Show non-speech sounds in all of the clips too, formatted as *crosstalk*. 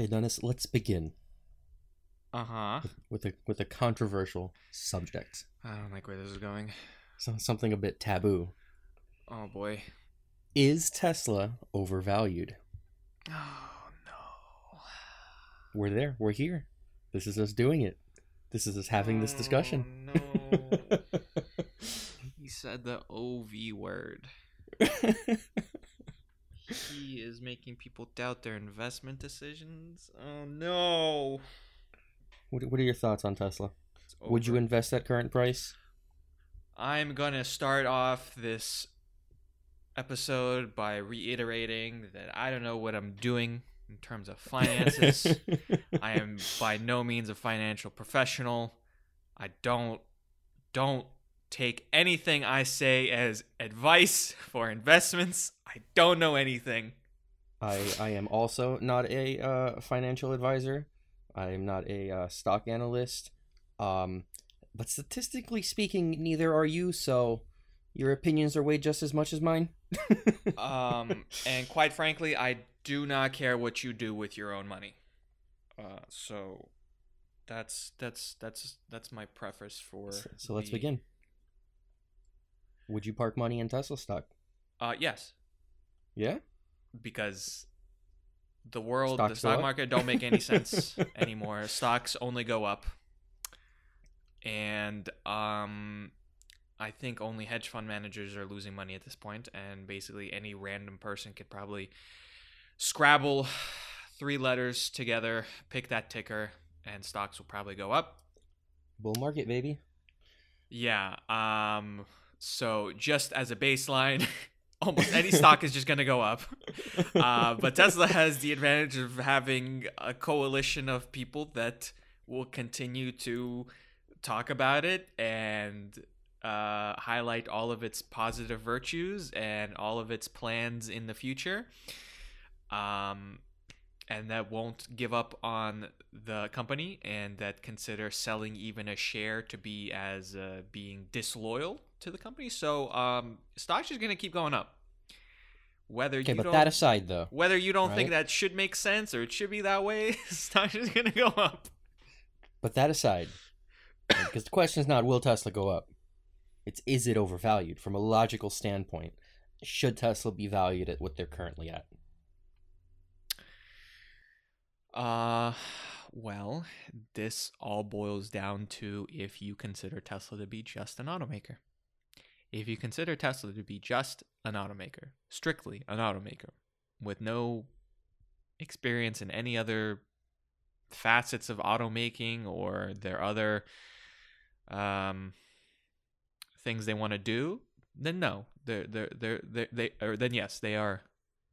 Okay, Dennis, let's begin Uh huh. with a with a controversial subject. I don't like where this is going. So, something a bit taboo. Oh boy. Is Tesla overvalued? Oh no. We're there. We're here. This is us doing it. This is us having this discussion. Oh, no. *laughs* he said the OV word. *laughs* He is making people doubt their investment decisions. Oh no. what, what are your thoughts on Tesla? Would you invest at current price? I'm gonna start off this episode by reiterating that I don't know what I'm doing in terms of finances. *laughs* I am by no means a financial professional. I don't don't take anything I say as advice for investments. I don't know anything. I I am also not a uh, financial advisor. I am not a uh, stock analyst. Um, but statistically speaking, neither are you. So your opinions are weighed just as much as mine. *laughs* Um, and quite frankly, I do not care what you do with your own money. Uh, so that's that's that's that's my preface for. so, so let's the- begin. Would you park money in Tesla stock? Uh, yes, Yeah. because the world, Stocks the stock market don't make any sense *laughs* anymore. Stocks only go up, and um, I think only hedge fund managers are losing money at this point, and basically any random person could probably scrabble three letters together, pick that ticker, and stocks will probably go up. Bull market, baby. Yeah. Um. So just as a baseline, *laughs* almost any stock is just going to go up. *laughs* Uh, but Tesla has the advantage of having a coalition of people that will continue to talk about it and uh, highlight all of its positive virtues and all of its plans in the future. Um, and that won't give up on the company and that consider selling even a share to be as uh, being disloyal to the company. So um, stocks is going to keep going up. Whether Okay, you but don't, that aside, though, whether you don't think that should make sense or it should be that way, *laughs* stocks is going to go up. but that aside, because the question is not will Tesla go up. It's is it overvalued from a logical standpoint. Should Tesla be valued at what they're currently at? Uh, well, this all boils down to if you consider Tesla to be just an automaker. If you consider Tesla to be just an automaker, strictly an automaker, with no experience in any other facets of automaking or their other um, things they want to do, then no, they're they're they're, they're they or then yes, they are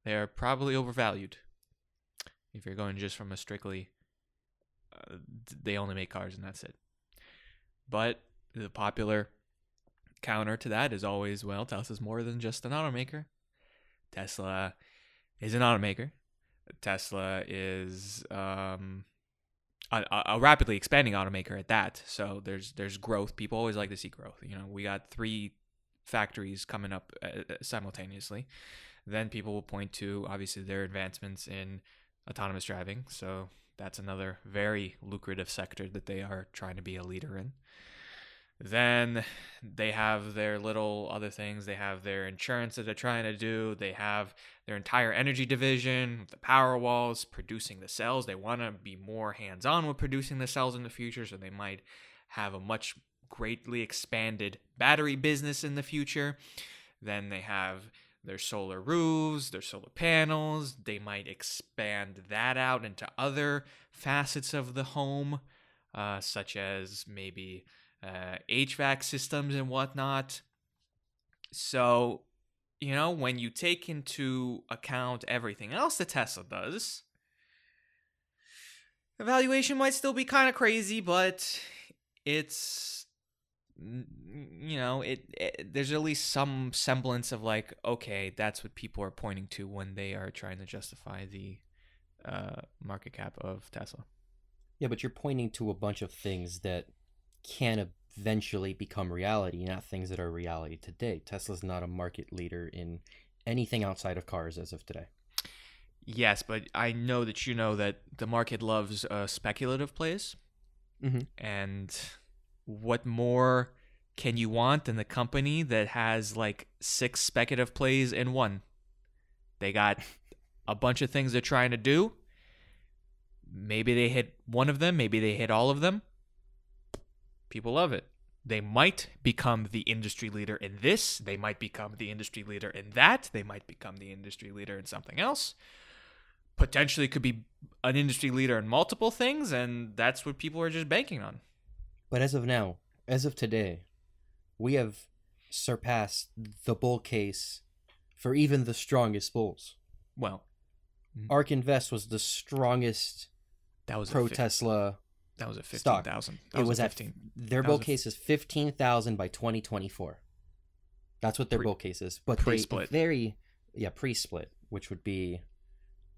they are probably overvalued. If you're going just from a strictly uh, they only make cars and that's it. But the popular counter to that is always well tesla's more than just an automaker. Tesla is an automaker. Tesla is um a, a- rapidly expanding automaker at that. So there's there's growth. People always like to see growth. You know we got three factories coming up uh, uh, simultaneously. Then people will point to obviously their advancements in autonomous driving. So that's another very lucrative sector that they are trying to be a leader in. Then they have their little other things. They have their insurance that they're trying to do. They have their entire energy division, the Powerwalls, producing the cells. They want to be more hands on with producing the cells in the future. So they might have a much greatly expanded battery business in the future. Then they have their solar roofs, their solar panels. They might expand that out into other facets of the home, uh, such as maybe uh, HVAC systems and whatnot. So, you know, when you take into account everything else that Tesla does, evaluation might still be kind of crazy, but it's you know it, it there's at least some semblance of like okay that's what people are pointing to when they are trying to justify the uh, market cap of tesla Yeah, but you're pointing to a bunch of things that can eventually become reality, not things that are reality today. Tesla's not a market leader in anything outside of cars as of today. Yes, but I know that you know that the market loves uh, speculative plays. Mhm. And what more can you want than the company that has like six speculative plays in one? They got a bunch of things they're trying to do. Maybe they hit one of them, maybe they hit all of them. People love it. They might become the industry leader in this, they might become the industry leader in that, they might become the industry leader in something else. Potentially could be an industry leader in multiple things, and that's what people are just banking on. But as of now, as of today, we have surpassed the bull case for even the strongest bulls. Well, Ark Invest was the strongest that was pro Tesla. That was a fifteen thousand. It was at fifteen. their That case is fifteen thousand by twenty twenty four. That's what their Pre- case is. But they pre-split. very yeah pre split, which would be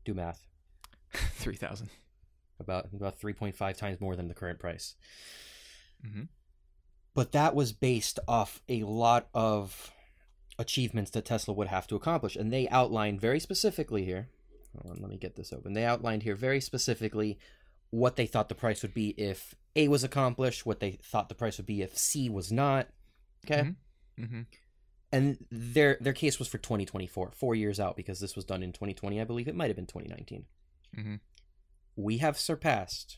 do math *laughs* three thousand. about about three point five times more than the current price. Mhm. But that was based off a lot of achievements that Tesla would have to accomplish, and they outlined very specifically here. Hold on, let me get this open. They outlined here very specifically what they thought the price would be if A was accomplished, what they thought the price would be if C was not. Okay. Mhm. Mm-hmm. And their their case was for 2024, four years out, because this was done in 2020. I believe it might have been 2019. Mm-hmm. We have surpassed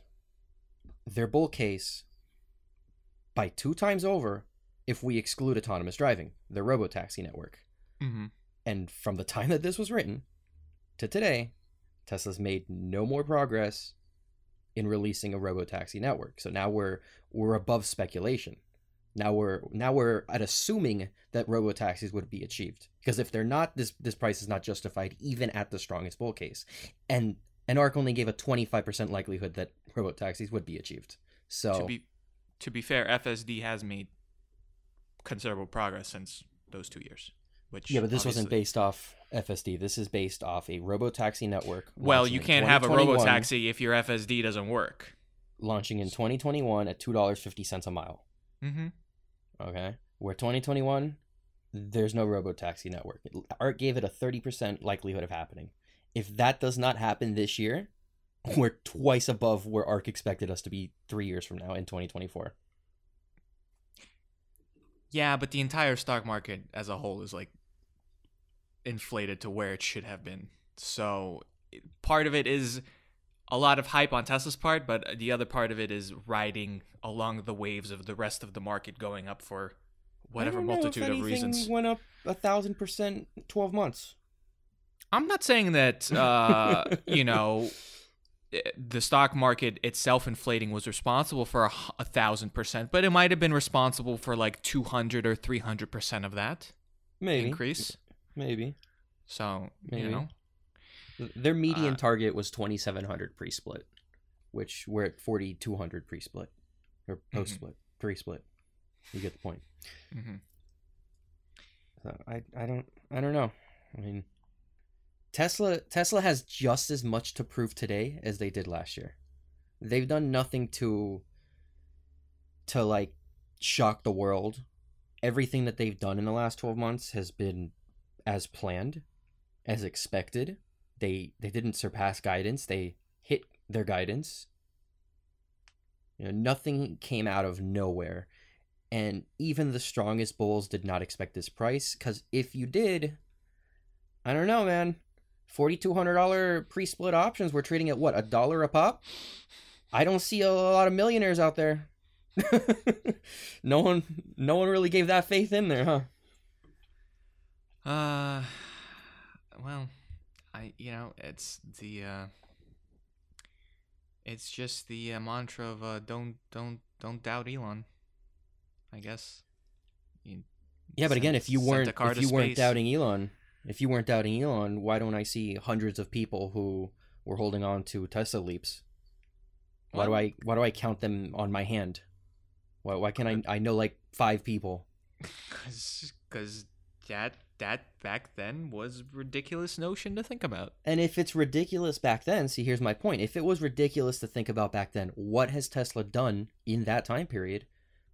their bull case by two times over if we exclude autonomous driving, their robotaxi network. Mm-hmm. And from the time that this was written to today, Tesla's made no more progress in releasing a robotaxi network. So now we're we're above speculation. Now we're now we're at assuming that robotaxis would be achieved. Because if they're not, this this price is not justified even at the strongest bull case. And and ARK only gave a 25% likelihood that robotaxis would be achieved. So To be to be fair, FSD has made considerable progress since those two years. Which yeah, but this wasn't based off FSD. This is based off a robotaxi network. Well, you can't have a 2021 robotaxi if your FSD doesn't work. launching in 2021 at two dollars fifty cents a mile. Mm-hmm. Okay, where 2021 there's no robotaxi network. ARK gave it a 30% likelihood of happening. If that does not happen this year, *laughs* we're twice above where ARK expected us to be three years from now in 2024. Yeah, but the entire stock market as a whole is like inflated to where it should have been. So part of it is a lot of hype on Tesla's part, but the other part of it is riding along the waves of the rest of the market going up for whatever I don't know if multitude of reasons. Went up a thousand percent 12 months. I'm not saying that *laughs* uh, you know the stock market itself inflating was responsible for a, a thousand percent, but it might have been responsible for like two hundred or three hundred percent of that Maybe. increase. Maybe. So Maybe. you know, Their median Uh, target was 2700 pre-split, which we're at 4200 pre-split or post-split, pre-split. You get the point. hmm So I I don't I don't know. I mean Tesla Tesla has just as much to prove today as they did last year. They've done nothing to to like shock the world. Everything that they've done in the last 12 months has been as planned, as expected. They they didn't surpass guidance. They hit their guidance. You know, nothing came out of nowhere and even the strongest bulls did not expect this price because if you did i don't know man $4200 pre-split options were trading at what a dollar a pop i don't see a lot of millionaires out there *laughs* no one no one really gave that faith in there huh Uh, well, I you know it's the uh, it's just the uh, mantra of uh, don't don't don't doubt Elon. I guess. You yeah but again if you weren't if you weren't doubting elon if you weren't doubting elon why don't i see hundreds of people who were holding on to tesla leaps why do i why do i count them on my hand why, why can i i know like five people *laughs* Cause, cause that that back then was ridiculous notion to think about. And if it's ridiculous back then, see, here's my point. If it was ridiculous to think about back then, what has Tesla done in that time period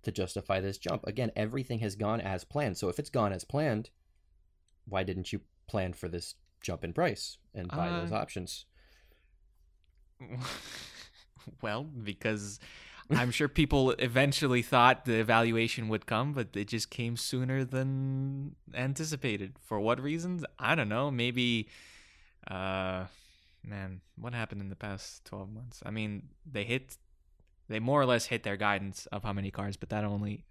to justify this jump? Again, everything has gone as planned. So if it's gone as planned, why didn't you plan for this jump in price and buy those Uh, options. *laughs* well, because I'm sure people eventually thought the evaluation would come, but it just came sooner than anticipated. For what reasons? I don't know. Maybe, uh, man, what happened in the past 12 months? I mean, they hit, they more or less hit their guidance of how many cars, but that only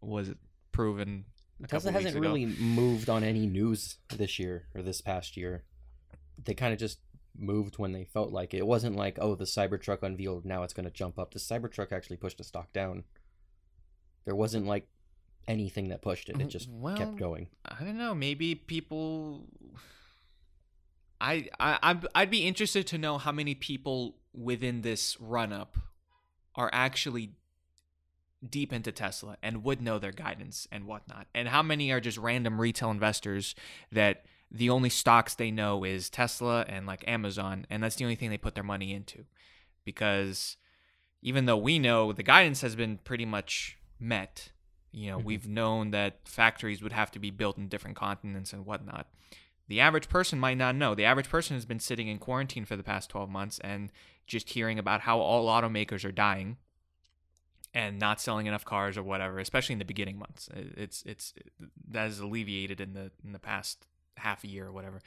was proven. A Tesla hasn't ago. really moved on any news this year or this past year. They kind of just moved when they felt like it. It wasn't like, oh, the Cybertruck unveiled, now it's going to jump up. The Cybertruck actually pushed the stock down. There wasn't like anything that pushed it. It mm, just well, kept going. I don't know. Maybe people. I I I'd- I'd be interested to know how many people within this run up are actually deep into Tesla and would know their guidance and whatnot, and how many are just random retail investors that the only stocks they know is Tesla and like Amazon, and that's the only thing they put their money into, because even though we know the guidance has been pretty much met, you know, Mhm. we've known that factories would have to be built in different continents and whatnot. The average person might not know. The average person has been sitting in quarantine for the past 12 months and just hearing about how all automakers are dying and not selling enough cars or whatever, especially in the beginning months. It- It's it's that is alleviated in the in the past half a year or whatever.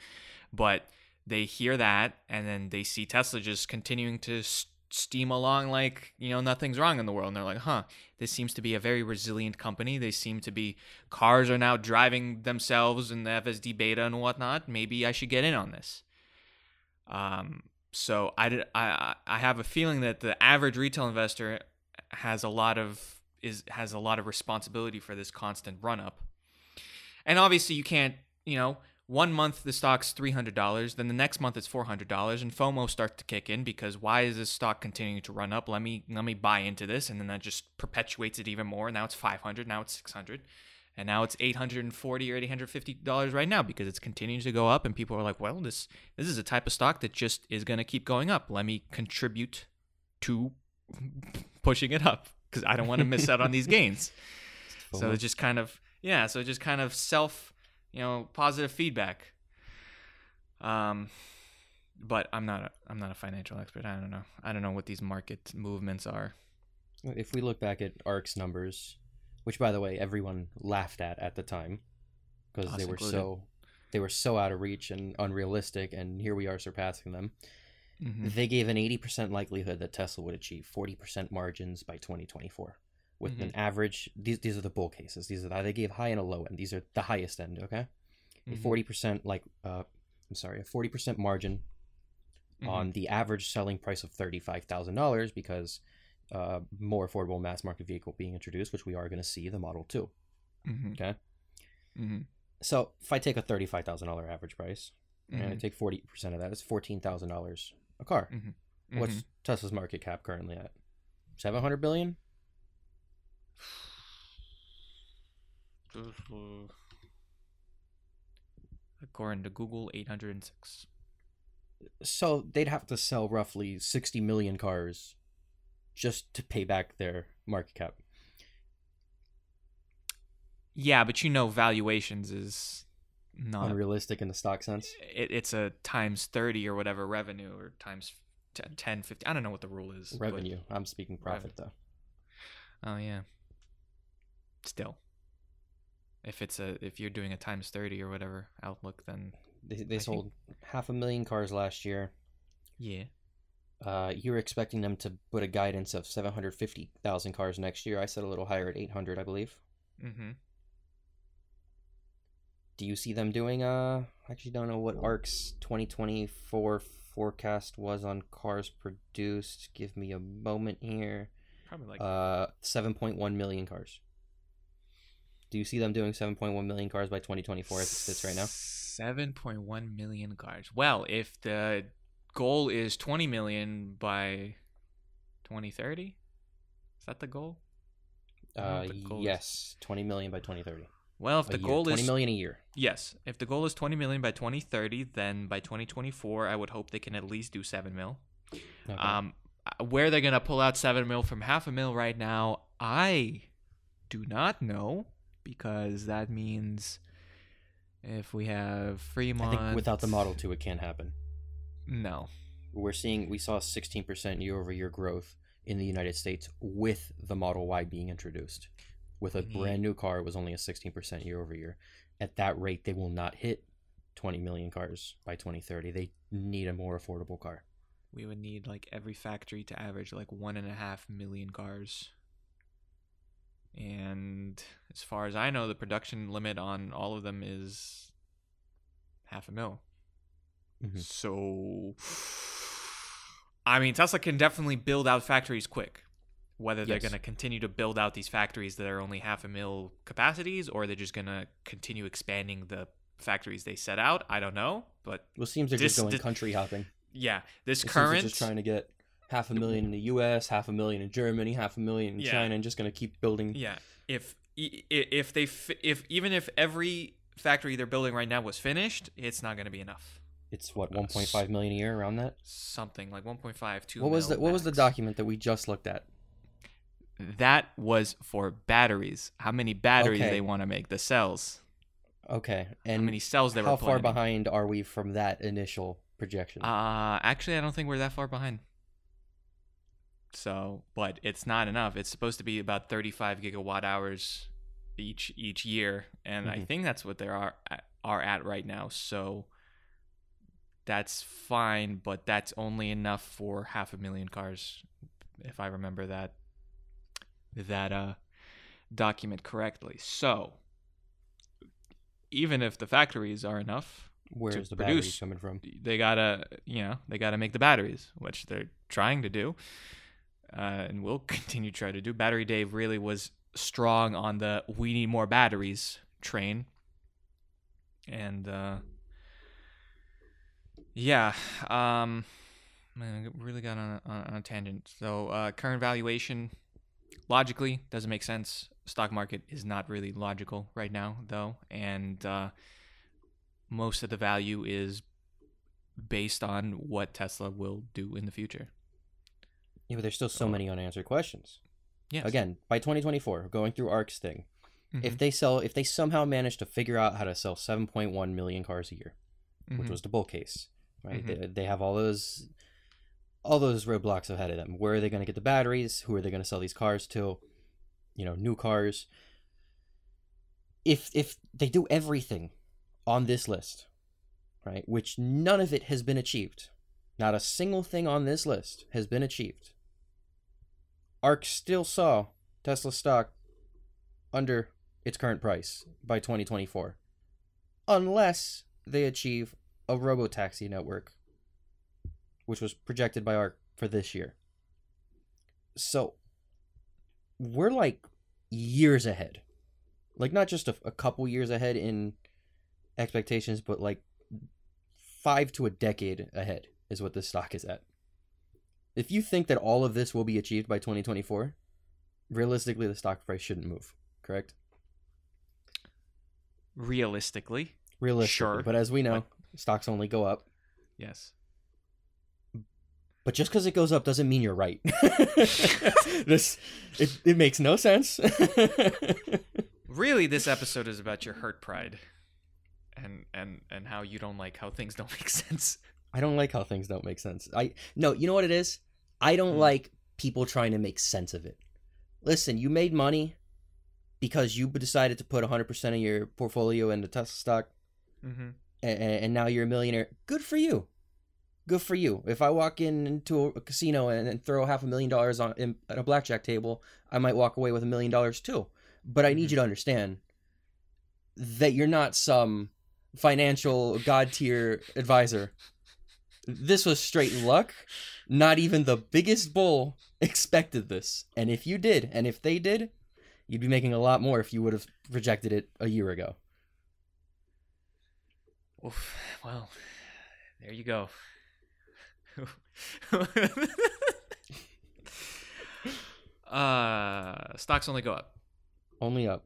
But they hear that and then they see Tesla just continuing to s- steam along like, you know, nothing's wrong in the world and they're like, "Huh, this seems to be a very resilient company. They seem to be cars are now driving themselves in the FSD beta and whatnot. Maybe I should get in on this." Um so I, did, I I have a feeling that the average retail investor has a lot of is has a lot of responsibility for this constant run up. And obviously you can't, you know, one month the stock's $300, then the next month it's $400 and FOMO starts to kick in because why is this stock continuing to run up? Let me let me buy into this and then that just perpetuates it even more. Now it's 500, now it's 600. And now it's 840 or 850 dollars right now because it's continuing to go up and people are like, "Well, this this is a type of stock that just is going to keep going up. Let me contribute to *laughs* pushing it up because I don't want to miss out on these *laughs* gains." So it's just kind of yeah, so it just kind of self, you know, positive feedback. Um but I'm not a I'm not a financial expert. I don't know. I don't know what these market movements are. If we look back at ARK's numbers, which by the way everyone laughed at at the time because they were included. so they were so out of reach and unrealistic, and here we are surpassing them. Mhm. They gave an 80% likelihood that Tesla would achieve 40% margins by 2024 with an average these these are the bull cases. These are the, they gave high and a low end. These are the highest end, okay? A Mhm. 40% like uh I'm sorry, a 40% margin Mhm. on the average selling price of $35,000 because uh, more affordable mass market vehicle being introduced, which we are going to see the Model 2. Mhm. Okay. Mhm. So if I take a $35,000 average price and I take 40% of that, it's $14,000 a car. What's. Tesla's market cap currently at? 700 billion? *sighs* According to Google, 806. So they'd have to sell roughly 60 million cars just to pay back their market cap. Yeah, but you know, valuations is not. Unrealistic in the stock sense. It, it's a times 30 or whatever revenue or times 10, 10 50. I don't know what the rule is. Revenue. I'm speaking profit though. Oh yeah. Still. If it's a if you're doing a times 30 or whatever outlook then They, they I think- sold half a million cars last year. yeah. Uh, you were expecting them to put a guidance of 750,000 cars next year. I said a little higher at 800, I believe. Mm-hmm. Do you see them doing? Uh, I actually don't know what ARK's 2024 forecast was on cars produced. Give me a moment here. Probably like Uh, 7.1 million cars. Do you see them doing 7.1 million cars by 2024 as it sits right now? 7.1 million cars. Well, if the goal is 20 million by 2030? Is that the goal? I don't know Uh, the goal is- yes, 20 million by 2030. Well, if A the year. goal 20 is 20 million a year. Yes, if the goal is 20 million by 2030, then by 2024 I would hope they can at least do 7 mil. Okay. Um, where they're gonna pull out seven mil from half a mil right now, I do not know because that means If we have I Fremont, think without the Model 2, it can't happen. no. We're seeing, we saw 16% year over year growth in the United States with the Model Y being introduced. With a need- brand new car, it was only a 16% year over year. At that rate, they will not hit 20 million cars by 2030. They need a more affordable car. We would need like every factory to average like one and a half million cars. And as far as I know, the production limit on all of them is half a mil. Mhm. So, I mean, Tesla can definitely build out factories quick. Whether they're going to continue to build out these factories that are only half a mil capacities, or they're just going to continue expanding the factories they set out, I don't know. But Well, it seems they're This- just going this- country hopping. yeah, this It current they're just trying to get half a million in the U.S., half a million in Germany, half a million in Yeah. China, and just going to keep building. Yeah, if if they if even if every factory they're building right now was finished, it's not going to be enough. It's what 1.5 million a year around that. Something like 1.5 2 What was the What was the document that we just looked at? That was for batteries. How many batteries Okay. they want to make? The cells. Okay, and How many cells they how were How far behind are we from that initial projection? Uh, actually, I don't think we're that far behind. So, but it's not enough. It's supposed to be about 35 gigawatt hours each each year, and I Mhm. think that's what they are are at right now. So that's fine, but that's only enough for half a million cars, if I remember that that uh document correctly. So even if the factories are enough, Where's the produce- batteries coming from? they gotta you know they gotta make the batteries which they're trying to do uh, and will *laughs* continue to try to do. Battery Day really was strong on the we need more batteries train. And uh, yeah um man, I really got on a, on a tangent. So uh, current valuation logically doesn't make sense. Stock market is not really logical right now though. And uh, most of the value is based on what Tesla will do in the future. Yeah, but there's still so many unanswered questions. Yes. Again, by 2024, going through ARK's thing, if Mhm. they sell, if they somehow manage to figure out how to sell 7.1 million cars a year, which Mhm. was the bull case, right? Mhm. They, they have all those, all those roadblocks ahead of them. Where are they going to get the batteries? Who are they going to sell these cars to? You know, new cars. If if they do everything on this list, right, which none of it has been achieved, not a single thing on this list has been achieved. ARK still saw Tesla stock under its current price by 2024, unless they achieve a robotaxi network, which was projected by ARK for this year. So we're like years ahead, like not just a, a couple years ahead in expectations, but like five to a decade ahead is what this stock is at. If you think that all of this will be achieved by 2024, realistically, the stock price shouldn't move. Correct? realistically, Realistically, Sure, but as we know, stocks only go up. yes. But just because it goes up doesn't mean you're right. *laughs* *laughs* this it, it makes no sense. *laughs* Really, this episode is about your hurt pride, and and and how you don't like how things don't make sense. I don't like how things don't make sense. I no, you know what it is? I don't Hmm. like people trying to make sense of it. Listen, you made money because you decided to put 100% of your portfolio into Tesla stock Mm-hmm. and, and now you're a millionaire. Good for you. Good for you. If I walk in into a casino and, and throw half a million dollars on in, at a blackjack table, I might walk away with a million dollars too. But I need Mhm. you to understand that you're not some financial god tier advisor. This was straight luck. Not even the biggest bull expected this. And if you did, and if they did, you'd be making a lot more if you would have projected it a year ago. Oof, well, there you go. *laughs* uh, stocks only go up. Only up.